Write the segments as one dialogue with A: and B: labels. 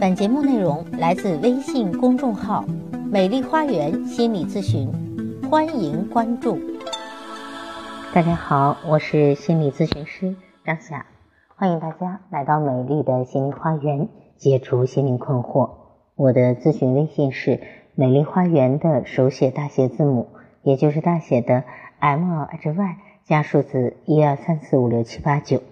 A: 本节目内容来自微信公众号“美丽花园心理咨询”，欢迎关注。大家好，我是心理咨询师张霞，欢迎大家来到美丽的心灵花园，解除心灵困惑。我的咨询微信是“美丽花园”的手写大写字母，也就是大写的 “M H Y” 加数字一二三四五六七八九。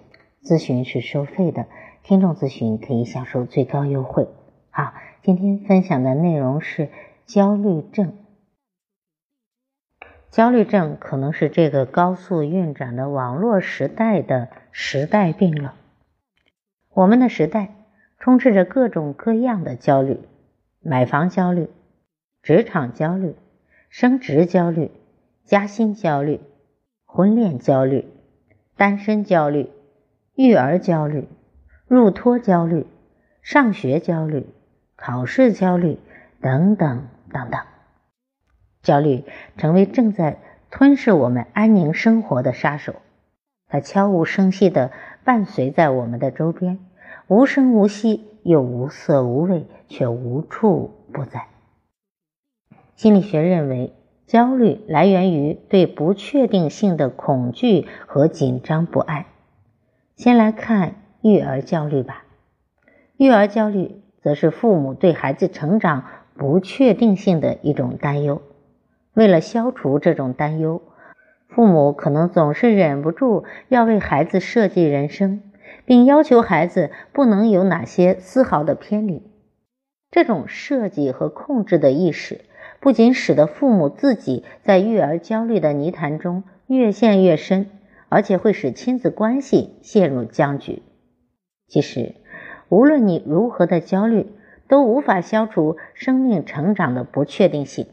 A: 咨询是收费的。听众咨询可以享受最高优惠。好，今天分享的内容是焦虑症。焦虑症可能是这个高速运转的网络时代的时代病了。我们的时代充斥着各种各样的焦虑：买房焦虑、职场焦虑、升职焦虑、加薪焦虑、婚恋焦虑、单身焦虑、育儿焦虑。入托焦虑、上学焦虑、考试焦虑等等等等，焦虑成为正在吞噬我们安宁生活的杀手。它悄无声息地伴随在我们的周边，无声无息又无色无味，却无处不在。心理学认为，焦虑来源于对不确定性的恐惧和紧张不安。先来看。育儿焦虑吧，育儿焦虑则是父母对孩子成长不确定性的一种担忧。为了消除这种担忧，父母可能总是忍不住要为孩子设计人生，并要求孩子不能有哪些丝毫的偏离。这种设计和控制的意识，不仅使得父母自己在育儿焦虑的泥潭中越陷越深，而且会使亲子关系陷入僵局。其实，无论你如何的焦虑，都无法消除生命成长的不确定性。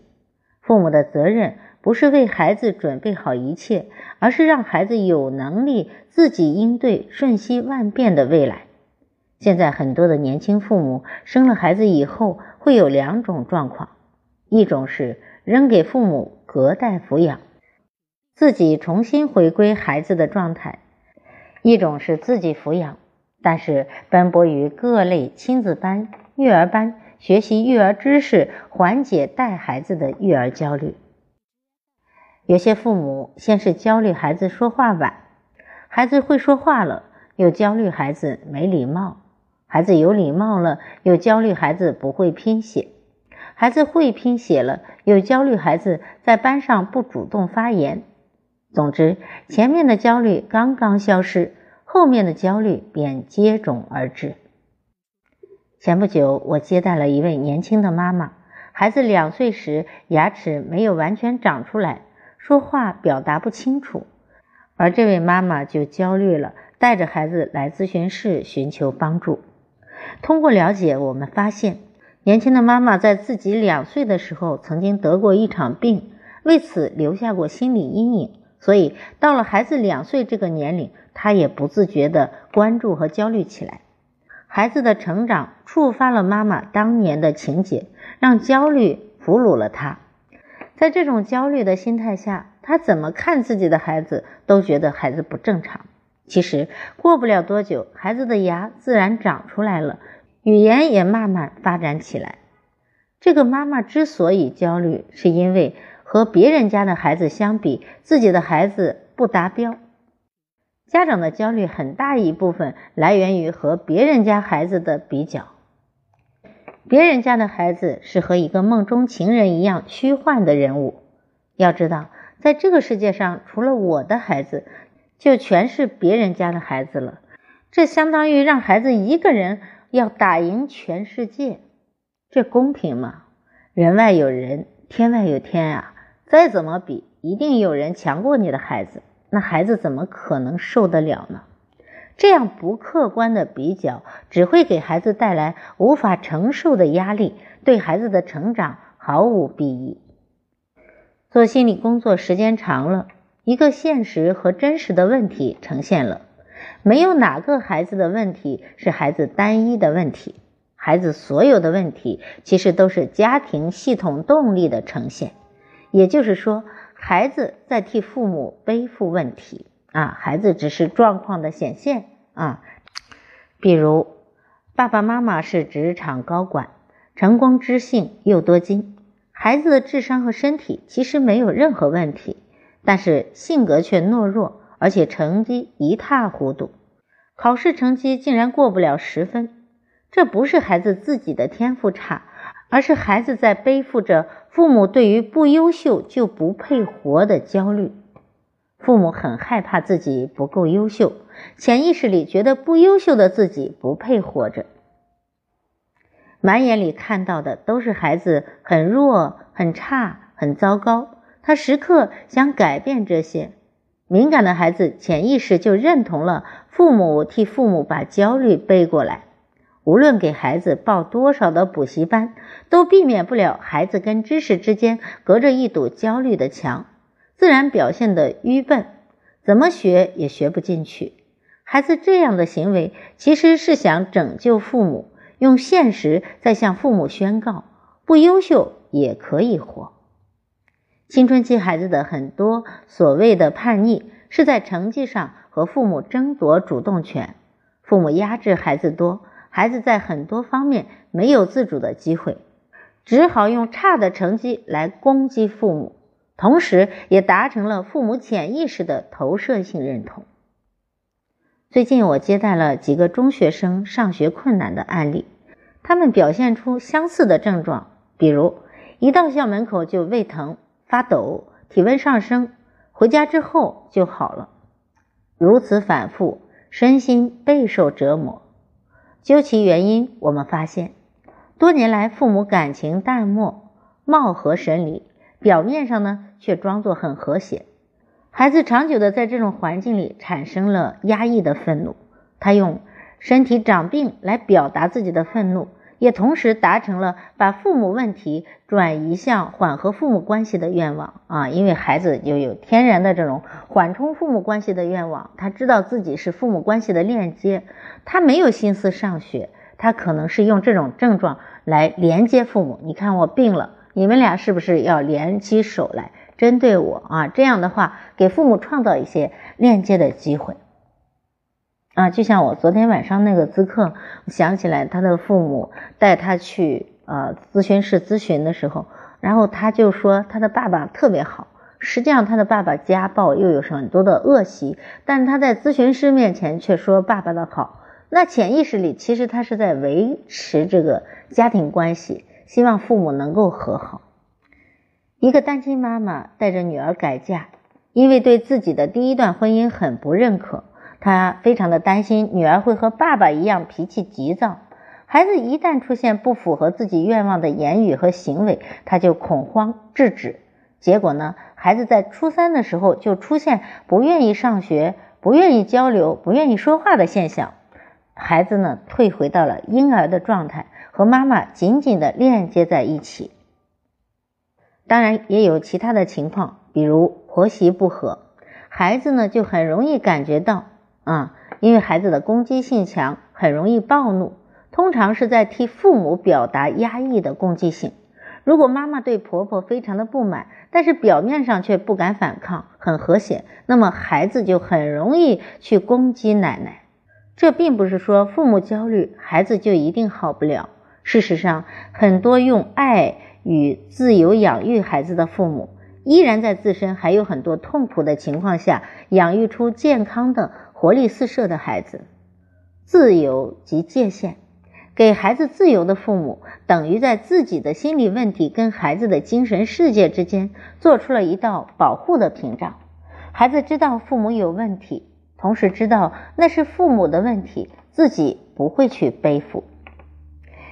A: 父母的责任不是为孩子准备好一切，而是让孩子有能力自己应对瞬息万变的未来。现在很多的年轻父母生了孩子以后，会有两种状况：一种是扔给父母隔代抚养，自己重新回归孩子的状态；一种是自己抚养。但是，奔波于各类亲子班、育儿班，学习育儿知识，缓解带孩子的育儿焦虑。有些父母先是焦虑孩子说话晚，孩子会说话了，又焦虑孩子没礼貌；孩子有礼貌了，又焦虑孩子不会拼写；孩子会拼写了，又焦虑孩子在班上不主动发言。总之，前面的焦虑刚刚消失。后面的焦虑便接踵而至。前不久，我接待了一位年轻的妈妈，孩子两岁时牙齿没有完全长出来，说话表达不清楚，而这位妈妈就焦虑了，带着孩子来咨询室寻求帮助。通过了解，我们发现，年轻的妈妈在自己两岁的时候曾经得过一场病，为此留下过心理阴影。所以，到了孩子两岁这个年龄，他也不自觉的关注和焦虑起来。孩子的成长触发了妈妈当年的情节，让焦虑俘虏了他。在这种焦虑的心态下，他怎么看自己的孩子都觉得孩子不正常。其实，过不了多久，孩子的牙自然长出来了，语言也慢慢发展起来。这个妈妈之所以焦虑，是因为。和别人家的孩子相比，自己的孩子不达标。家长的焦虑很大一部分来源于和别人家孩子的比较。别人家的孩子是和一个梦中情人一样虚幻的人物。要知道，在这个世界上，除了我的孩子，就全是别人家的孩子了。这相当于让孩子一个人要打赢全世界，这公平吗？人外有人，天外有天啊！再怎么比，一定有人强过你的孩子，那孩子怎么可能受得了呢？这样不客观的比较，只会给孩子带来无法承受的压力，对孩子的成长毫无裨益。做心理工作时间长了，一个现实和真实的问题呈现了：没有哪个孩子的问题是孩子单一的问题，孩子所有的问题其实都是家庭系统动力的呈现。也就是说，孩子在替父母背负问题啊，孩子只是状况的显现啊。比如，爸爸妈妈是职场高管，成功知性又多金，孩子的智商和身体其实没有任何问题，但是性格却懦弱，而且成绩一塌糊涂，考试成绩竟然过不了十分。这不是孩子自己的天赋差，而是孩子在背负着父母对于不优秀就不配活的焦虑。父母很害怕自己不够优秀，潜意识里觉得不优秀的自己不配活着。满眼里看到的都是孩子很弱、很差、很糟糕，他时刻想改变这些。敏感的孩子潜意识就认同了父母替父母把焦虑背过来。无论给孩子报多少的补习班，都避免不了孩子跟知识之间隔着一堵焦虑的墙，自然表现的愚笨，怎么学也学不进去。孩子这样的行为其实是想拯救父母，用现实在向父母宣告：不优秀也可以活。青春期孩子的很多所谓的叛逆，是在成绩上和父母争夺主动权，父母压制孩子多。孩子在很多方面没有自主的机会，只好用差的成绩来攻击父母，同时也达成了父母潜意识的投射性认同。最近我接待了几个中学生上学困难的案例，他们表现出相似的症状，比如一到校门口就胃疼、发抖、体温上升，回家之后就好了，如此反复，身心备受折磨。究其原因，我们发现，多年来父母感情淡漠、貌合神离，表面上呢却装作很和谐。孩子长久的在这种环境里产生了压抑的愤怒，他用身体长病来表达自己的愤怒。也同时达成了把父母问题转移向缓和父母关系的愿望啊，因为孩子就有天然的这种缓冲父母关系的愿望，他知道自己是父母关系的链接，他没有心思上学，他可能是用这种症状来连接父母。你看我病了，你们俩是不是要联起手来针对我啊？这样的话，给父母创造一些链接的机会。啊，就像我昨天晚上那个咨客，想起来他的父母带他去呃咨询室咨询的时候，然后他就说他的爸爸特别好，实际上他的爸爸家暴又有很多的恶习，但是他在咨询师面前却说爸爸的好，那潜意识里其实他是在维持这个家庭关系，希望父母能够和好。一个单亲妈妈带着女儿改嫁，因为对自己的第一段婚姻很不认可。他非常的担心女儿会和爸爸一样脾气急躁，孩子一旦出现不符合自己愿望的言语和行为，他就恐慌制止。结果呢，孩子在初三的时候就出现不愿意上学、不愿意交流、不愿意说话的现象，孩子呢退回到了婴儿的状态，和妈妈紧紧的链接在一起。当然也有其他的情况，比如婆媳不和，孩子呢就很容易感觉到。啊，因为孩子的攻击性强，很容易暴怒，通常是在替父母表达压抑的攻击性。如果妈妈对婆婆非常的不满，但是表面上却不敢反抗，很和谐，那么孩子就很容易去攻击奶奶。这并不是说父母焦虑，孩子就一定好不了。事实上，很多用爱与自由养育孩子的父母，依然在自身还有很多痛苦的情况下，养育出健康的。活力四射的孩子，自由及界限，给孩子自由的父母，等于在自己的心理问题跟孩子的精神世界之间做出了一道保护的屏障。孩子知道父母有问题，同时知道那是父母的问题，自己不会去背负。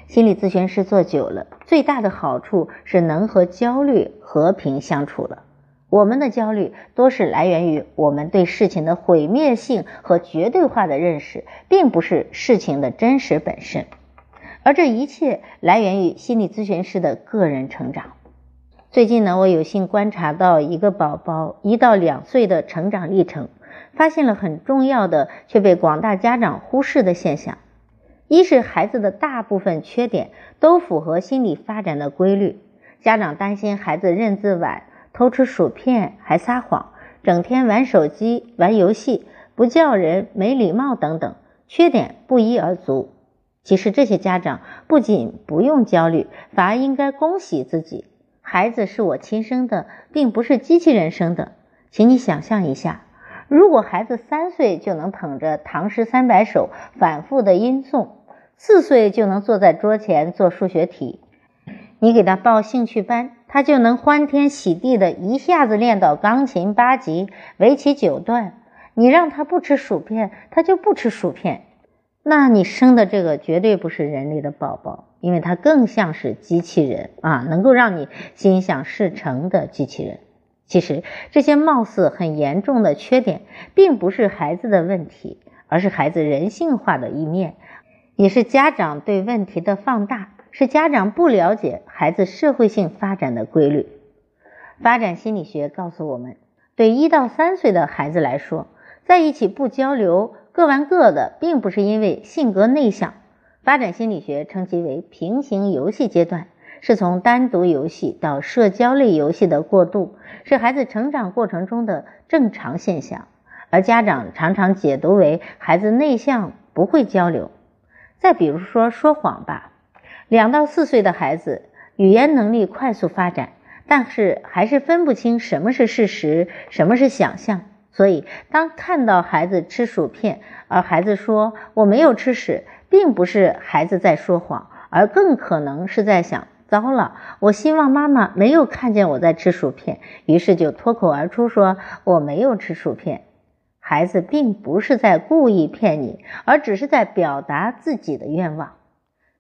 A: 心理咨询师做久了，最大的好处是能和焦虑和平相处了。我们的焦虑多是来源于我们对事情的毁灭性和绝对化的认识，并不是事情的真实本身。而这一切来源于心理咨询师的个人成长。最近呢，我有幸观察到一个宝宝一到两岁的成长历程，发现了很重要的却被广大家长忽视的现象：一是孩子的大部分缺点都符合心理发展的规律，家长担心孩子认字晚。偷吃薯片还撒谎，整天玩手机、玩游戏，不叫人、没礼貌等等，缺点不一而足。其实这些家长不仅不用焦虑，反而应该恭喜自己，孩子是我亲生的，并不是机器人生的。请你想象一下，如果孩子三岁就能捧着《唐诗三百首》反复的吟诵，四岁就能坐在桌前做数学题，你给他报兴趣班，他就能欢天喜地的一下子练到钢琴八级、围棋九段。你让他不吃薯片，他就不吃薯片。那你生的这个绝对不是人类的宝宝，因为它更像是机器人啊，能够让你心想事成的机器人。其实这些貌似很严重的缺点，并不是孩子的问题，而是孩子人性化的一面，也是家长对问题的放大，是家长不了解孩子社会性发展的规律。发展心理学告诉我们，对一到三岁的孩子来说。在一起不交流，各玩各的，并不是因为性格内向。发展心理学称其为平行游戏阶段，是从单独游戏到社交类游戏的过渡，是孩子成长过程中的正常现象。而家长常常解读为孩子内向不会交流。再比如说说谎吧，两到四岁的孩子语言能力快速发展，但是还是分不清什么是事实，什么是想象。所以，当看到孩子吃薯片，而孩子说我没有吃时，并不是孩子在说谎，而更可能是在想：糟了，我希望妈妈没有看见我在吃薯片，于是就脱口而出说我没有吃薯片。孩子并不是在故意骗你，而只是在表达自己的愿望。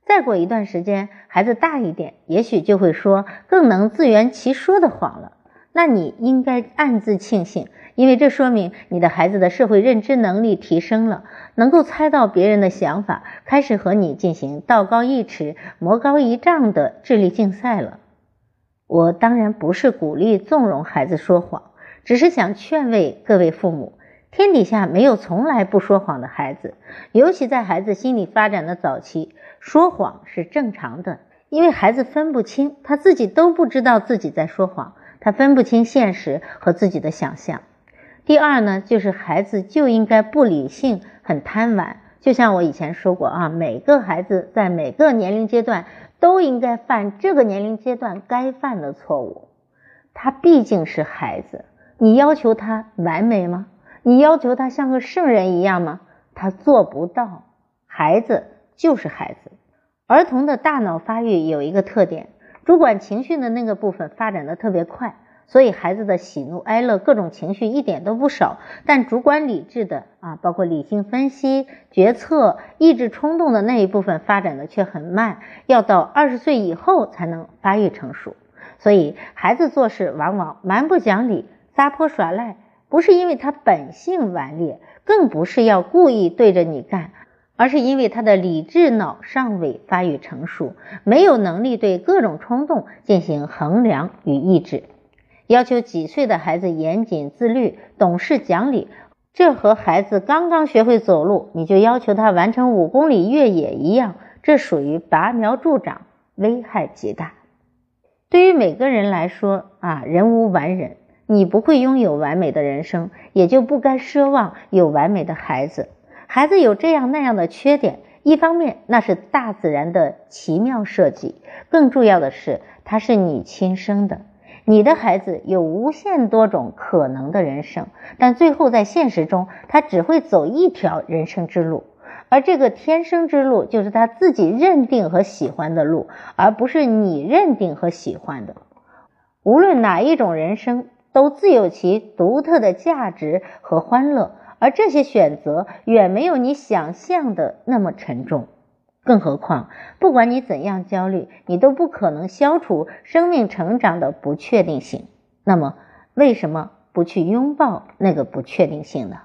A: 再过一段时间，孩子大一点，也许就会说更能自圆其说的谎了。那你应该暗自庆幸。因为这说明你的孩子的社会认知能力提升了，能够猜到别人的想法，开始和你进行道高一尺、魔高一丈的智力竞赛了。我当然不是鼓励纵容孩子说谎，只是想劝慰各位父母：天底下没有从来不说谎的孩子，尤其在孩子心理发展的早期，说谎是正常的，因为孩子分不清，他自己都不知道自己在说谎，他分不清现实和自己的想象。第二呢，就是孩子就应该不理性、很贪玩。就像我以前说过啊，每个孩子在每个年龄阶段都应该犯这个年龄阶段该犯的错误。他毕竟是孩子，你要求他完美吗？你要求他像个圣人一样吗？他做不到。孩子就是孩子。儿童的大脑发育有一个特点，主管情绪的那个部分发展的特别快。所以孩子的喜怒哀乐各种情绪一点都不少，但主管理智的啊，包括理性分析、决策、抑制冲动的那一部分发展的却很慢，要到二十岁以后才能发育成熟。所以孩子做事往往蛮不讲理、撒泼耍赖，不是因为他本性顽劣，更不是要故意对着你干，而是因为他的理智脑尚未发育成熟，没有能力对各种冲动进行衡量与抑制。要求几岁的孩子严谨自律、懂事讲理，这和孩子刚刚学会走路，你就要求他完成五公里越野一样，这属于拔苗助长，危害极大。对于每个人来说啊，人无完人，你不会拥有完美的人生，也就不该奢望有完美的孩子。孩子有这样那样的缺点，一方面那是大自然的奇妙设计，更重要的是他是你亲生的。你的孩子有无限多种可能的人生，但最后在现实中，他只会走一条人生之路，而这个天生之路就是他自己认定和喜欢的路，而不是你认定和喜欢的。无论哪一种人生，都自有其独特的价值和欢乐，而这些选择远没有你想象的那么沉重。更何况，不管你怎样焦虑，你都不可能消除生命成长的不确定性。那么，为什么不去拥抱那个不确定性呢？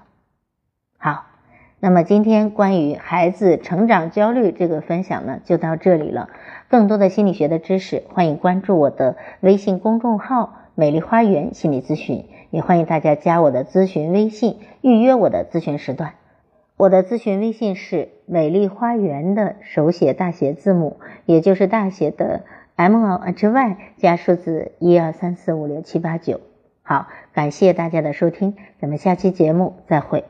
A: 好，那么今天关于孩子成长焦虑这个分享呢，就到这里了。更多的心理学的知识，欢迎关注我的微信公众号“美丽花园心理咨询”，也欢迎大家加我的咨询微信，预约我的咨询时段。我的咨询微信是美丽花园的手写大写字母，也就是大写的 M L H Y 加数字一二三四五六七八九。好，感谢大家的收听，咱们下期节目再会。